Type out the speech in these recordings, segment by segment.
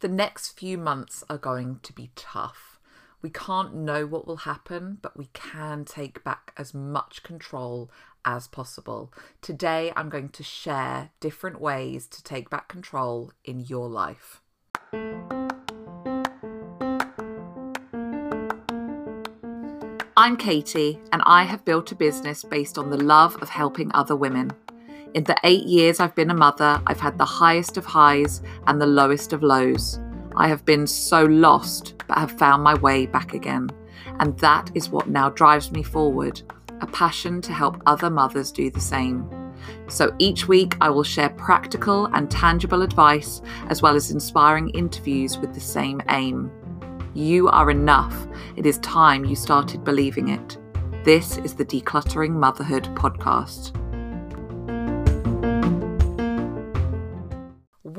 The next few months are going to be tough. We can't know what will happen, but we can take back as much control as possible. Today, I'm going to share different ways to take back control in your life. I'm Katie, and I have built a business based on the love of helping other women. In the eight years I've been a mother, I've had the highest of highs and the lowest of lows. I have been so lost, but have found my way back again. And that is what now drives me forward a passion to help other mothers do the same. So each week, I will share practical and tangible advice, as well as inspiring interviews with the same aim. You are enough. It is time you started believing it. This is the Decluttering Motherhood podcast.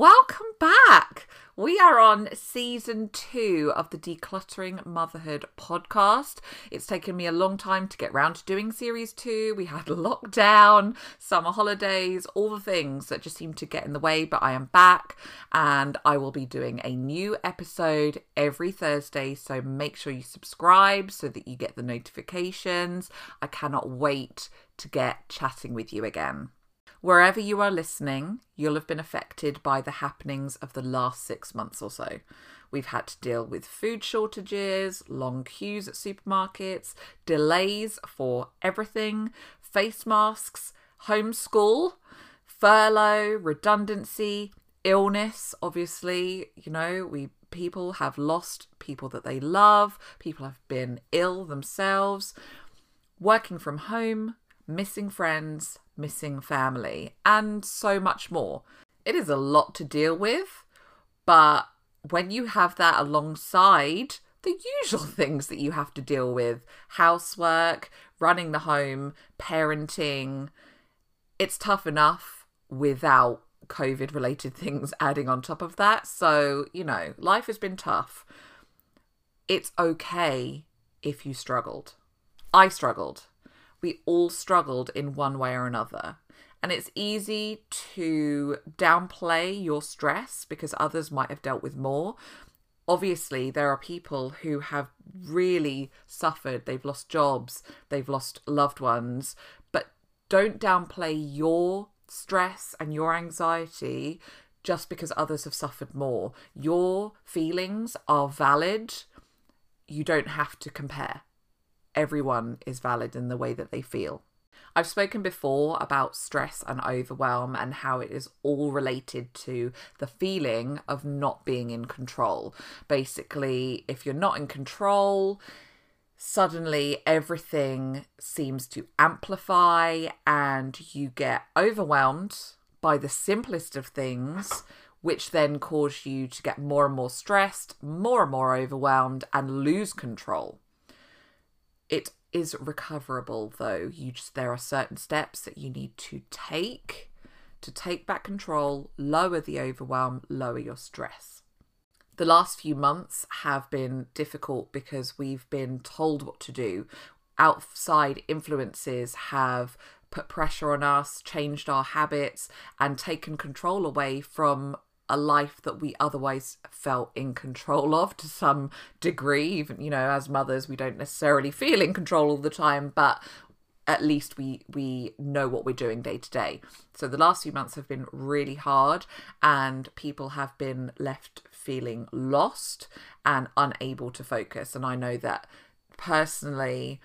Welcome back. We are on season two of the Decluttering Motherhood podcast. It's taken me a long time to get round to doing series two. We had lockdown, summer holidays, all the things that just seem to get in the way, but I am back and I will be doing a new episode every Thursday. So make sure you subscribe so that you get the notifications. I cannot wait to get chatting with you again. Wherever you are listening, you'll have been affected by the happenings of the last six months or so. We've had to deal with food shortages, long queues at supermarkets, delays for everything, face masks, homeschool, furlough, redundancy, illness. Obviously, you know, we people have lost people that they love, people have been ill themselves, working from home, missing friends, missing family, and so much more. It is a lot to deal with, but when you have that alongside the usual things that you have to deal with housework, running the home, parenting it's tough enough without COVID related things adding on top of that. So, you know, life has been tough. It's okay if you struggled. I struggled we all struggled in one way or another. And it's easy to downplay your stress because others might have dealt with more. Obviously, there are people who have really suffered. They've lost jobs, they've lost loved ones. But don't downplay your stress and your anxiety just because others have suffered more. Your feelings are valid. You don't have to compare everyone is valid in the way that they feel. I've spoken before about stress and overwhelm and how it is all related to the feeling of not being in control. Basically, if you're not in control, suddenly everything seems to amplify and you get overwhelmed by the simplest of things, which then cause you to get more and more stressed, more and more overwhelmed, and lose control. It is recoverable though. You just there are certain steps that you need to take to take back control, lower the overwhelm, lower your stress. The last few months have been difficult because we've been told what to do. Outside influences have put pressure on us, changed our habits, and taken control away from a life that we otherwise felt in control of to some degree. Even, you know, as mothers, we don't necessarily feel in control all the time, but at least we we know what we're doing day to day. So the last few months have been really hard and people have been left feeling lost and unable to focus and I know that personally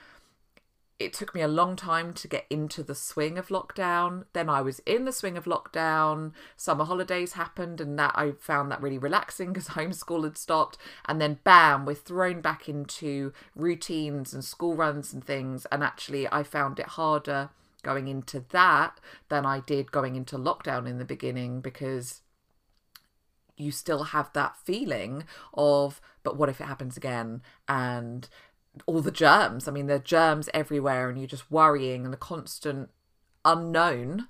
it took me a long time to get into the swing of lockdown. Then I was in the swing of lockdown. Summer holidays happened, and that I found that really relaxing because homeschool had stopped. And then, bam, we're thrown back into routines and school runs and things. And actually, I found it harder going into that than I did going into lockdown in the beginning because you still have that feeling of, but what if it happens again? And all the germs. I mean, there are germs everywhere, and you're just worrying and the constant unknown,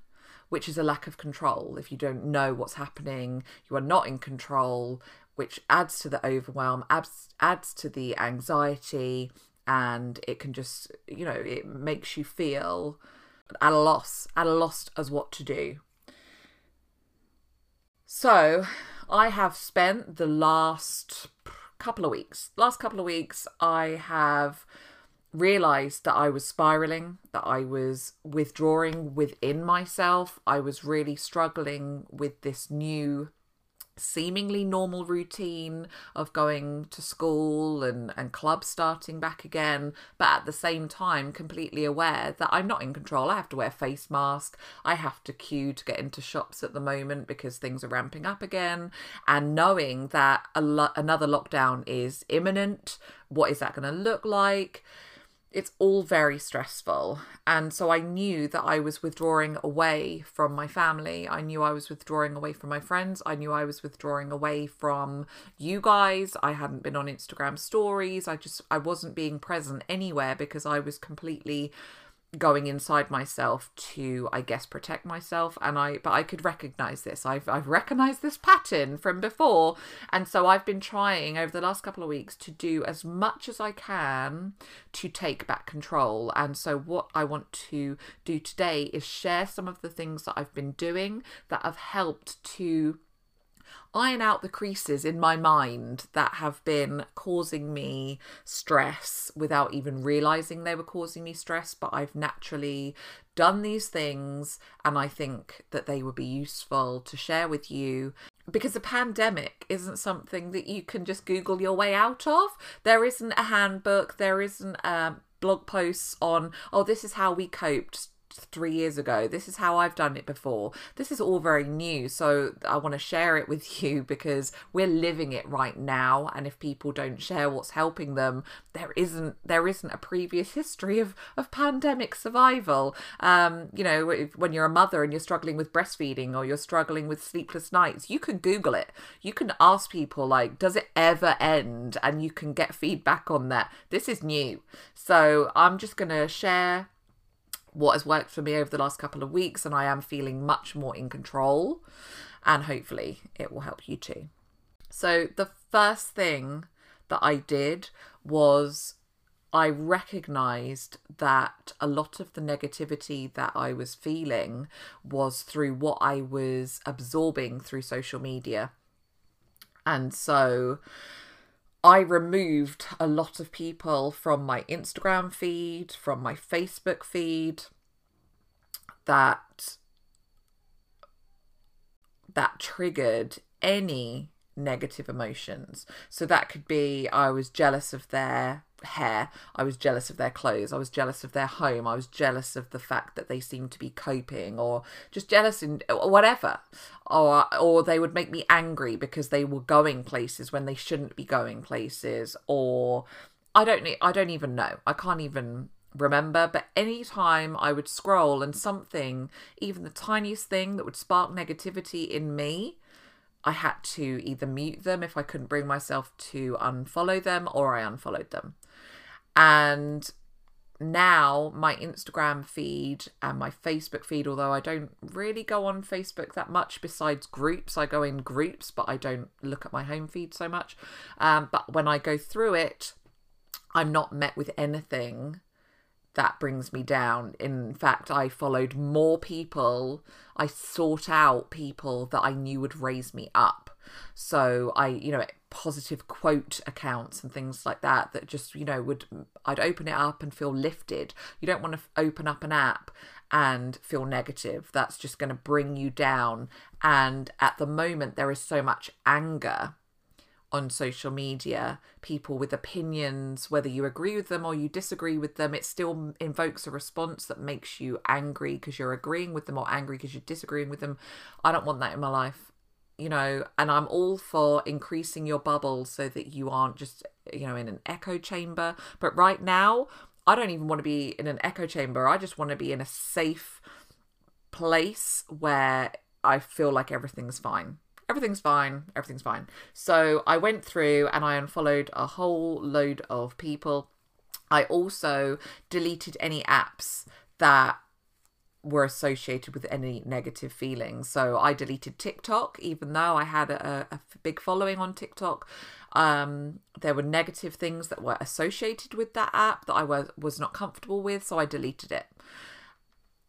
which is a lack of control. If you don't know what's happening, you are not in control, which adds to the overwhelm, adds, adds to the anxiety, and it can just, you know, it makes you feel at a loss, at a loss as what to do. So, I have spent the last couple of weeks, last couple of weeks, I have realized that I was spiraling, that I was withdrawing within myself. I was really struggling with this new seemingly normal routine of going to school and, and clubs starting back again, but at the same time, completely aware that I'm not in control. I have to wear face mask. I have to queue to get into shops at the moment because things are ramping up again. And knowing that lo- another lockdown is imminent, what is that going to look like? It's all very stressful. And so I knew that I was withdrawing away from my family. I knew I was withdrawing away from my friends. I knew I was withdrawing away from you guys. I hadn't been on Instagram stories. I just, I wasn't being present anywhere because I was completely going inside myself to i guess protect myself and i but i could recognize this. I've i've recognized this pattern from before and so i've been trying over the last couple of weeks to do as much as i can to take back control. And so what i want to do today is share some of the things that i've been doing that have helped to iron out the creases in my mind that have been causing me stress without even realizing they were causing me stress. But I've naturally done these things, and I think that they would be useful to share with you because the pandemic isn't something that you can just Google your way out of. There isn't a handbook, there isn't um, blog posts on, oh, this is how we coped three years ago. This is how I've done it before. This is all very new. So I want to share it with you because we're living it right now. And if people don't share what's helping them, there isn't there isn't a previous history of, of pandemic survival. Um, you know, when you're a mother and you're struggling with breastfeeding or you're struggling with sleepless nights, you can Google it. You can ask people like, does it ever end? And you can get feedback on that. This is new. So I'm just gonna share what has worked for me over the last couple of weeks, and I am feeling much more in control. And hopefully, it will help you too. So, the first thing that I did was I recognized that a lot of the negativity that I was feeling was through what I was absorbing through social media. And so I removed a lot of people from my Instagram feed, from my Facebook feed that that triggered any negative emotions. So that could be I was jealous of their hair, I was jealous of their clothes, I was jealous of their home, I was jealous of the fact that they seemed to be coping or just jealous in whatever. Or or they would make me angry because they were going places when they shouldn't be going places or I don't I don't even know. I can't even remember, but anytime I would scroll and something, even the tiniest thing that would spark negativity in me, I had to either mute them if I couldn't bring myself to unfollow them or I unfollowed them. And now my Instagram feed and my Facebook feed, although I don't really go on Facebook that much besides groups, I go in groups, but I don't look at my home feed so much. Um, but when I go through it, I'm not met with anything that brings me down. In fact, I followed more people. I sought out people that I knew would raise me up. So I, you know, positive quote accounts and things like that that just, you know, would I'd open it up and feel lifted. You don't want to open up an app and feel negative. That's just going to bring you down. And at the moment there is so much anger on social media, people with opinions, whether you agree with them or you disagree with them, it still invokes a response that makes you angry because you're agreeing with them or angry because you're disagreeing with them. I don't want that in my life, you know, and I'm all for increasing your bubble so that you aren't just, you know, in an echo chamber. But right now, I don't even want to be in an echo chamber. I just want to be in a safe place where I feel like everything's fine everything's fine, everything's fine. So I went through and I unfollowed a whole load of people. I also deleted any apps that were associated with any negative feelings. So I deleted TikTok, even though I had a, a big following on TikTok. Um, there were negative things that were associated with that app that I was was not comfortable with, so I deleted it.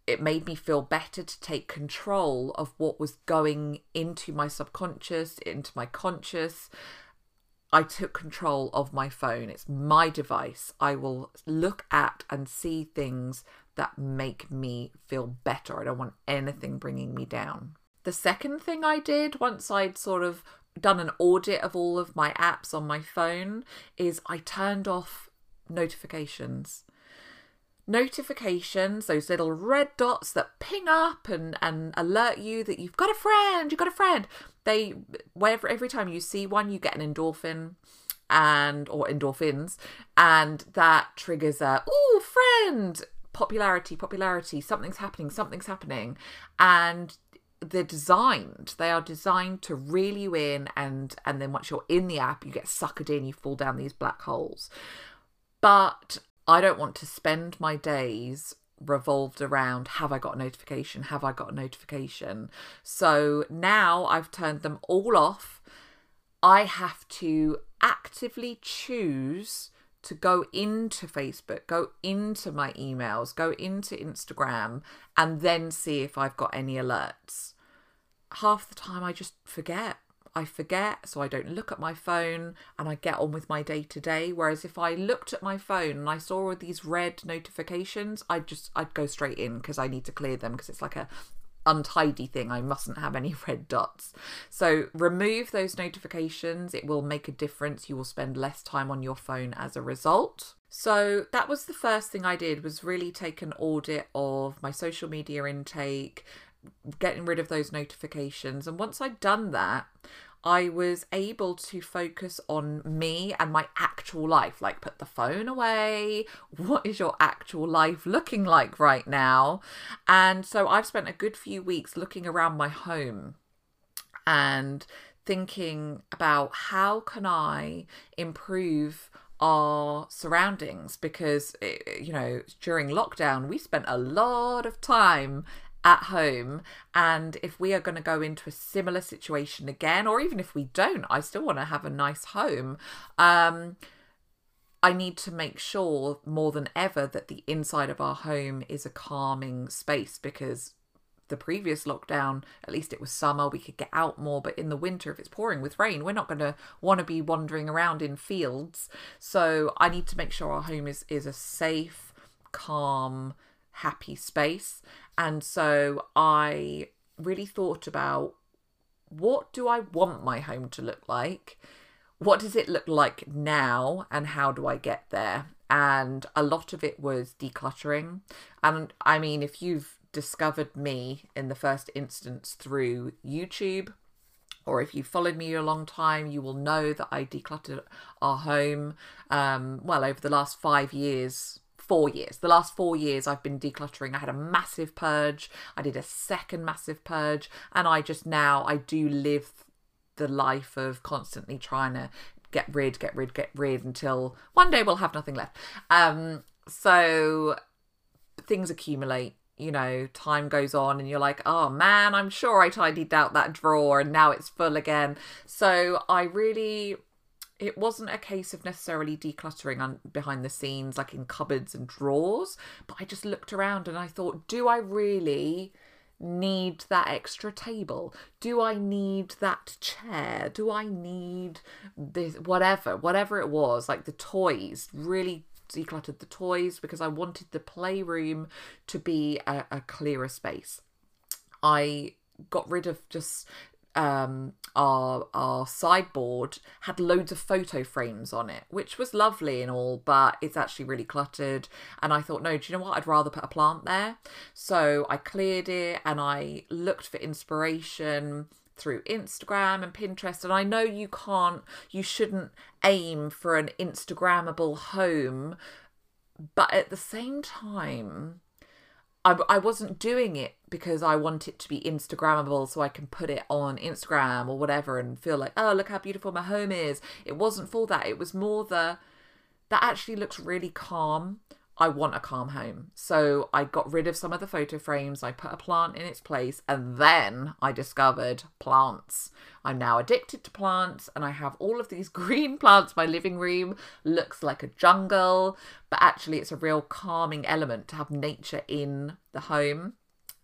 It made me feel better to take control of what was going into my subconscious, into my conscious. I took control of my phone. It's my device. I will look at and see things that make me feel better. I don't want anything bringing me down. The second thing I did once I'd sort of done an audit of all of my apps on my phone is I turned off notifications notifications, those little red dots that ping up and, and alert you that you've got a friend, you've got a friend. They whenever every time you see one, you get an endorphin and or endorphins, and that triggers a oh friend popularity, popularity, something's happening, something's happening. And they're designed they are designed to reel you in and and then once you're in the app you get suckered in you fall down these black holes but I don't want to spend my days revolved around have I got a notification? Have I got a notification? So now I've turned them all off. I have to actively choose to go into Facebook, go into my emails, go into Instagram, and then see if I've got any alerts. Half the time I just forget. I forget, so I don't look at my phone and I get on with my day to day. Whereas if I looked at my phone and I saw all these red notifications, I'd just I'd go straight in because I need to clear them because it's like a untidy thing. I mustn't have any red dots. So remove those notifications. It will make a difference. You will spend less time on your phone as a result. So that was the first thing I did was really take an audit of my social media intake, getting rid of those notifications. And once I'd done that, I was able to focus on me and my actual life, like put the phone away. What is your actual life looking like right now? And so I've spent a good few weeks looking around my home and thinking about how can I improve our surroundings because eh, you know during lockdown we spent a lot of time at home. And if we are going to go into a similar situation again, or even if we don't, I still want to have a nice home. Um, I need to make sure more than ever that the inside of our home is a calming space because the previous lockdown, at least it was summer, we could get out more. But in the winter, if it's pouring with rain, we're not going to want to be wandering around in fields. So I need to make sure our home is, is a safe, calm, happy space. And so I really thought about what do I want my home to look like? What does it look like now? And how do I get there? And a lot of it was decluttering. And I mean, if you've discovered me in the first instance through YouTube, or if you've followed me a long time, you will know that I decluttered our home. Um, well, over the last five years, four years. The last four years, I've been decluttering. I had a massive purge. I did a second massive purge, and I just now I do live the life of constantly trying to get rid, get rid, get rid until one day we'll have nothing left. Um, so things accumulate. You know, time goes on, and you're like, oh man, I'm sure I tidied out that drawer, and now it's full again. So I really it wasn't a case of necessarily decluttering on behind the scenes like in cupboards and drawers but i just looked around and i thought do i really need that extra table? Do i need that chair? Do i need this whatever whatever it was like the toys really decluttered the toys because i wanted the playroom to be a, a clearer space. I got rid of just um, our our sideboard had loads of photo frames on it, which was lovely and all, but it's actually really cluttered. And I thought, no, do you know what? I'd rather put a plant there. So I cleared it and I looked for inspiration through Instagram and Pinterest. And I know you can't, you shouldn't aim for an Instagrammable home, but at the same time, I, I wasn't doing it because I want it to be Instagrammable so I can put it on Instagram or whatever and feel like, oh, look how beautiful my home is. It wasn't for that. It was more the, that actually looks really calm. I want a calm home. So I got rid of some of the photo frames, I put a plant in its place, and then I discovered plants. I'm now addicted to plants, and I have all of these green plants. My living room looks like a jungle, but actually, it's a real calming element to have nature in the home.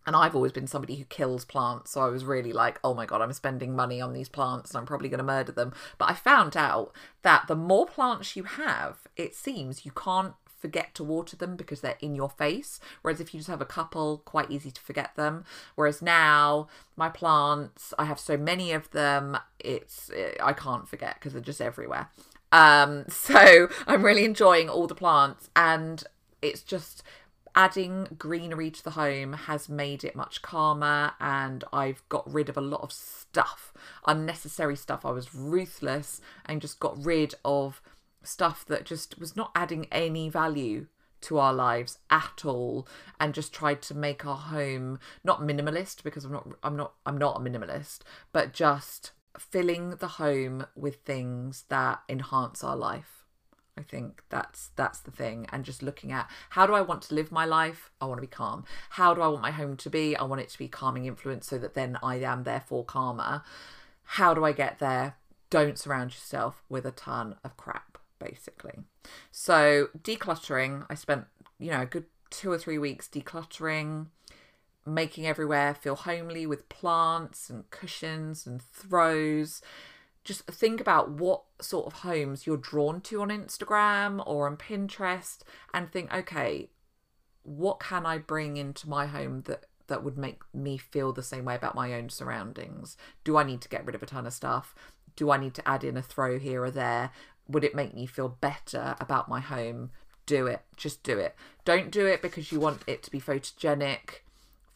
And I've always been somebody who kills plants. So I was really like, oh my God, I'm spending money on these plants and I'm probably going to murder them. But I found out that the more plants you have, it seems you can't forget to water them because they're in your face. Whereas if you just have a couple, quite easy to forget them. Whereas now, my plants, I have so many of them, it's I can't forget because they're just everywhere. Um, so I'm really enjoying all the plants, and it's just adding greenery to the home has made it much calmer and I've got rid of a lot of stuff, unnecessary stuff. I was ruthless and just got rid of stuff that just was not adding any value to our lives at all and just tried to make our home not minimalist because I'm not I'm not I'm not a minimalist but just filling the home with things that enhance our life. I think that's that's the thing. And just looking at how do I want to live my life? I want to be calm. How do I want my home to be? I want it to be calming influence so that then I am therefore calmer. How do I get there? Don't surround yourself with a ton of crap basically. So decluttering, I spent, you know, a good two or three weeks decluttering, making everywhere feel homely with plants and cushions and throws. Just think about what sort of homes you're drawn to on Instagram or on Pinterest and think, okay, what can I bring into my home that that would make me feel the same way about my own surroundings? Do I need to get rid of a ton of stuff? Do I need to add in a throw here or there? Would it make me feel better about my home? Do it. Just do it. Don't do it because you want it to be photogenic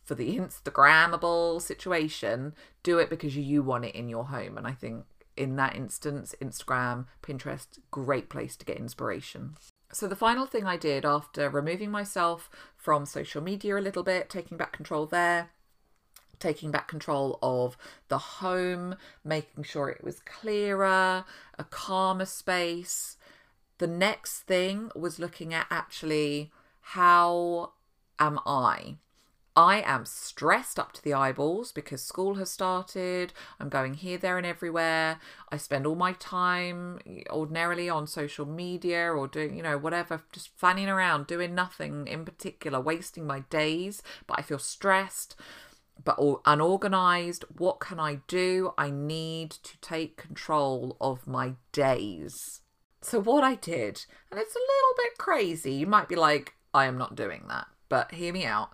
for the Instagrammable situation. Do it because you want it in your home. And I think in that instance, Instagram, Pinterest, great place to get inspiration. So, the final thing I did after removing myself from social media a little bit, taking back control there, taking back control of the home, making sure it was clearer, a calmer space. The next thing was looking at actually how am I? I am stressed up to the eyeballs because school has started. I'm going here, there, and everywhere. I spend all my time ordinarily on social media or doing, you know, whatever, just fanning around, doing nothing in particular, wasting my days, but I feel stressed but unorganized. What can I do? I need to take control of my days. So, what I did, and it's a little bit crazy, you might be like, I am not doing that, but hear me out.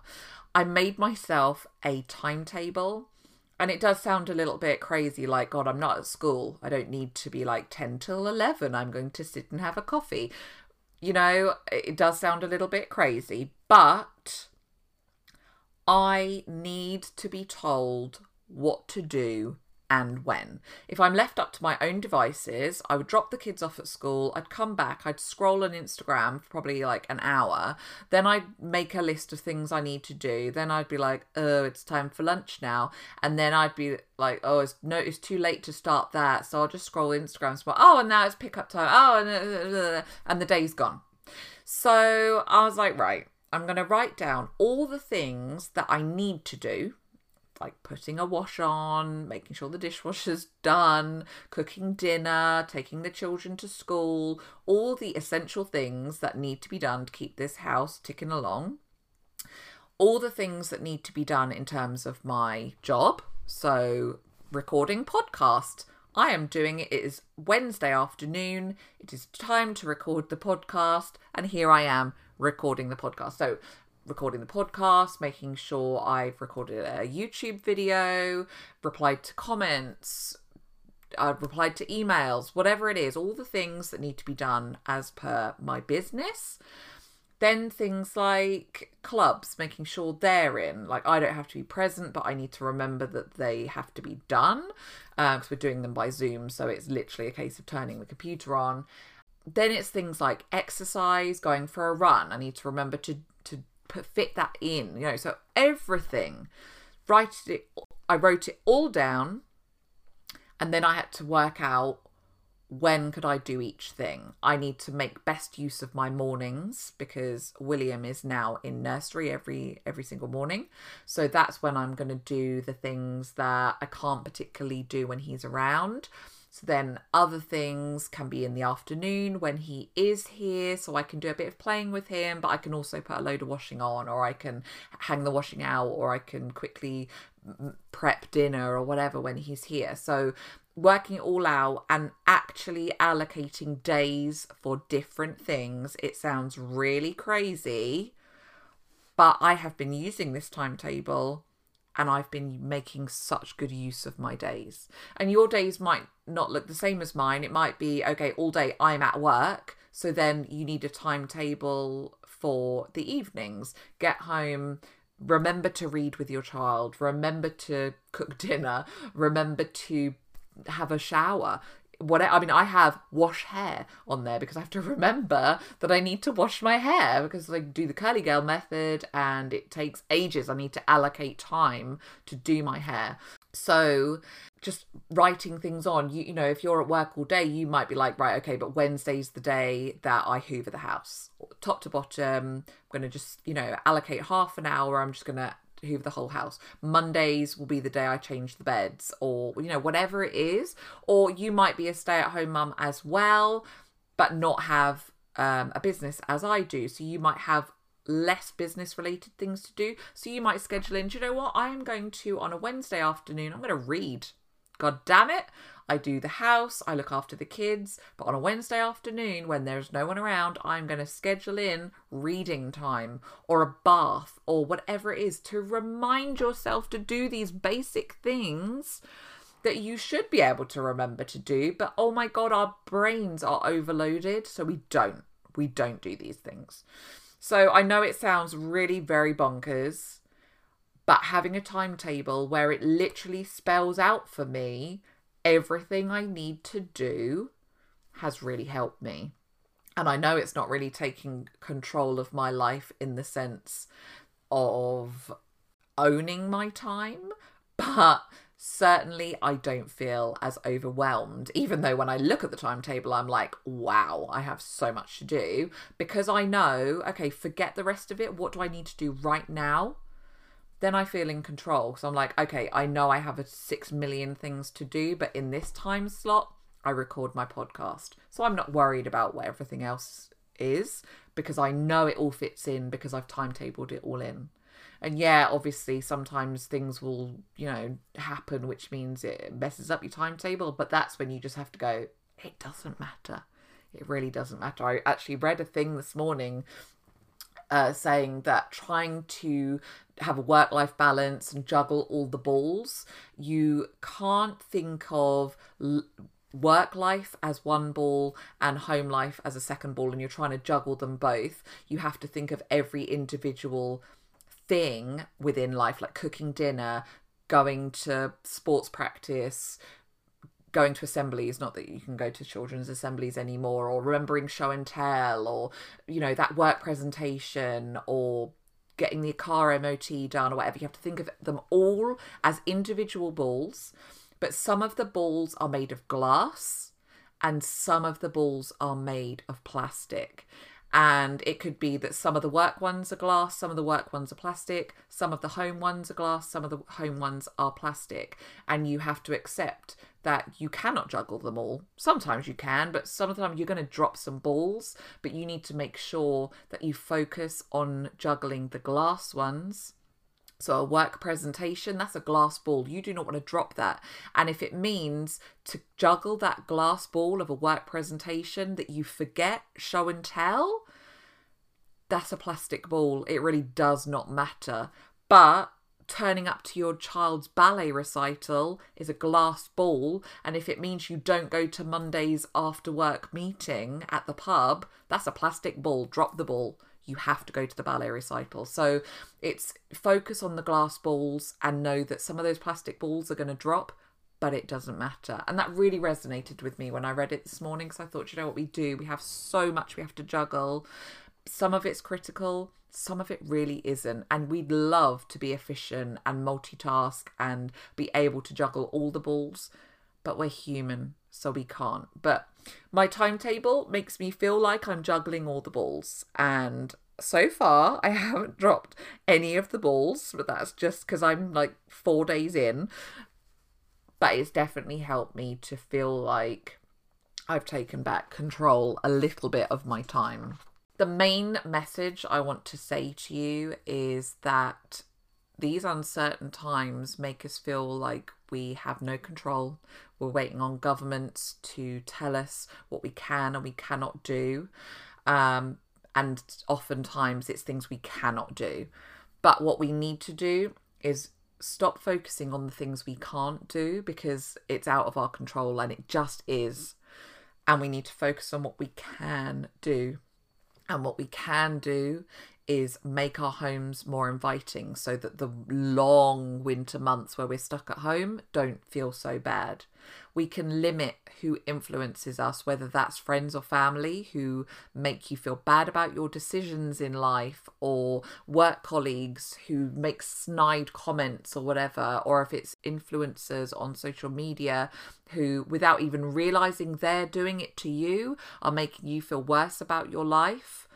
I made myself a timetable. And it does sound a little bit crazy, like, God, I'm not at school. I don't need to be like 10 till 11. I'm going to sit and have a coffee. You know, it does sound a little bit crazy, but I need to be told what to do and when. If I'm left up to my own devices, I would drop the kids off at school, I'd come back, I'd scroll on Instagram for probably like an hour, then I'd make a list of things I need to do, then I'd be like, oh, it's time for lunch now, and then I'd be like, oh, it's no, it's too late to start that, so I'll just scroll Instagram, so oh, and now it's pickup time, oh, and, uh, uh, uh, and the day's gone. So I was like, right, I'm going to write down all the things that I need to do, like putting a wash on, making sure the dishwasher's done, cooking dinner, taking the children to school, all the essential things that need to be done to keep this house ticking along. All the things that need to be done in terms of my job. So, recording podcast. I am doing it. It is Wednesday afternoon. It is time to record the podcast. And here I am recording the podcast. So, recording the podcast, making sure I've recorded a YouTube video, replied to comments, I've replied to emails, whatever it is, all the things that need to be done as per my business. Then things like clubs, making sure they're in. Like I don't have to be present, but I need to remember that they have to be done because uh, we're doing them by Zoom. So it's literally a case of turning the computer on then it's things like exercise, going for a run. I need to remember to to put, fit that in, you know. So everything, write it. I wrote it all down, and then I had to work out when could I do each thing? I need to make best use of my mornings because William is now in nursery every every single morning. So that's when I'm going to do the things that I can't particularly do when he's around. So then other things can be in the afternoon when he is here, so I can do a bit of playing with him, but I can also put a load of washing on, or I can hang the washing out, or I can quickly prep dinner or whatever when he's here. So working it all out and actually allocating days for different things. It sounds really crazy, but I have been using this timetable and I've been making such good use of my days. And your days might not look the same as mine. It might be, okay, all day I'm at work. So then you need a timetable for the evenings. Get home, remember to read with your child, remember to cook dinner, remember to have a shower what I mean, I have wash hair on there because I have to remember that I need to wash my hair because I do the curly girl method and it takes ages. I need to allocate time to do my hair. So just writing things on, you, you know, if you're at work all day, you might be like, right, okay, but Wednesday's the day that I hoover the house, top to bottom. I'm going to just, you know, allocate half an hour. I'm just going to hoover the whole house. Mondays will be the day I change the beds, or you know, whatever it is. Or you might be a stay at home mum as well, but not have um, a business as I do. So you might have less business related things to do. So you might schedule in, do you know what? I am going to, on a Wednesday afternoon, I'm going to read. God damn it. I do the house, I look after the kids, but on a Wednesday afternoon when there's no one around, I'm going to schedule in reading time or a bath or whatever it is to remind yourself to do these basic things that you should be able to remember to do. But oh my God, our brains are overloaded, so we don't. We don't do these things. So I know it sounds really very bonkers, but having a timetable where it literally spells out for me everything I need to do has really helped me. And I know it's not really taking control of my life in the sense of owning my time, but certainly I don't feel as overwhelmed, even though when I look at the timetable, I'm like, wow, I have so much to do because I know, okay, forget the rest of it. What do I need to do right now? Then I feel in control. So I'm like, okay, I know I have a six million things to do, but in this time slot, I record my podcast. So I'm not worried about what everything else is because I know it all fits in because I've timetabled it all in. And yeah, obviously, sometimes things will, you know, happen, which means it messes up your timetable. But that's when you just have to go, it doesn't matter. It really doesn't matter. I actually read a thing this morning uh, saying that trying to have a work life balance and juggle all the balls, you can't think of l- work life as one ball and home life as a second ball, and you're trying to juggle them both. You have to think of every individual thing within life, like cooking dinner, going to sports practice, going to assemblies not that you can go to children's assemblies anymore or remembering show and tell or you know that work presentation or getting the car MOT done or whatever you have to think of them all as individual balls but some of the balls are made of glass and some of the balls are made of plastic and it could be that some of the work ones are glass, some of the work ones are plastic, some of the home ones are glass, some of the home ones are plastic. And you have to accept that you cannot juggle them all. Sometimes you can, but sometimes you're going to drop some balls, but you need to make sure that you focus on juggling the glass ones so, a work presentation, that's a glass ball. You do not want to drop that. And if it means to juggle that glass ball of a work presentation that you forget, show and tell, that's a plastic ball. It really does not matter. But turning up to your child's ballet recital is a glass ball. And if it means you don't go to Monday's after work meeting at the pub, that's a plastic ball. Drop the ball you have to go to the ballet recital. So it's focus on the glass balls and know that some of those plastic balls are going to drop, but it doesn't matter. And that really resonated with me when I read it this morning. So I thought, you know what we do? We have so much we have to juggle. Some of it's critical, some of it really isn't. And we'd love to be efficient and multitask and be able to juggle all the balls, but we're human. so we can't. But my timetable makes me feel like I'm juggling all the balls. And so far, I haven't dropped any of the balls, but that's just because I'm like four days in. But it's definitely helped me to feel like I've taken back control a little bit of my time. The main message I want to say to you is that these uncertain times make us feel like we have no control. We're waiting on governments to tell us what we can and we cannot do. Um, and oftentimes it's things we cannot do. But what we need to do is stop focusing on the things we can't do because it's out of our control and it just is. And we need to focus on what we can do. And what we can do is make our homes more inviting so that the long winter months where we're stuck at home don't feel so bad. We can limit who influences us, whether that's friends or family who make you feel bad about your decisions in life, or work colleagues who make snide comments or whatever, or if it's influencers on social media who, without even realizing they're doing it to you, are making you feel worse about your life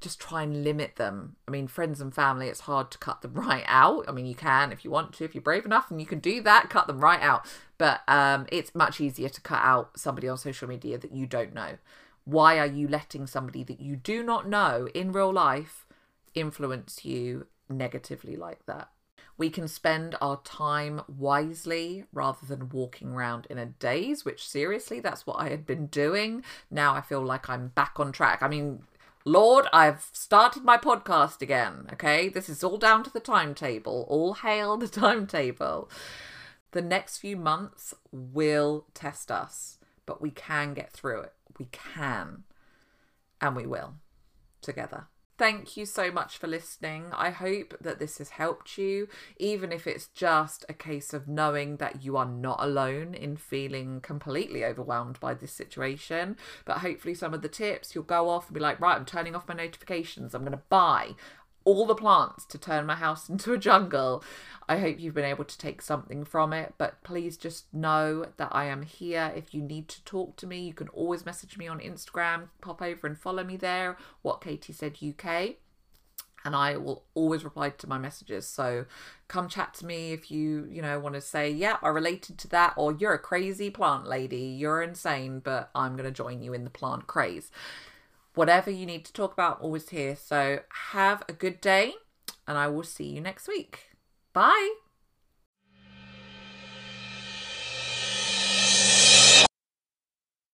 just try and limit them. I mean, friends and family, it's hard to cut them right out. I mean, you can if you want to, if you're brave enough and you can do that, cut them right out. But um, it's much easier to cut out somebody on social media that you don't know. Why are you letting somebody that you do not know in real life influence you negatively like that? We can spend our time wisely rather than walking around in a daze, which seriously, that's what I had been doing. Now I feel like I'm back on track. I mean, Lord, I've started my podcast again. Okay, this is all down to the timetable. All hail the timetable. The next few months will test us, but we can get through it. We can, and we will together. Thank you so much for listening. I hope that this has helped you, even if it's just a case of knowing that you are not alone in feeling completely overwhelmed by this situation. But hopefully, some of the tips you'll go off and be like, right, I'm turning off my notifications. I'm going to buy all the plants to turn my house into a jungle. I hope you've been able to take something from it, but please just know that I am here. If you need to talk to me, you can always message me on Instagram, pop over and follow me there, what Katie said UK. And I will always reply to my messages. So come chat to me if you, you know, want to say, yeah, I related to that, or you're a crazy plant lady, you're insane, but I'm going to join you in the plant craze whatever you need to talk about, always here. So have a good day, and I will see you next week. Bye.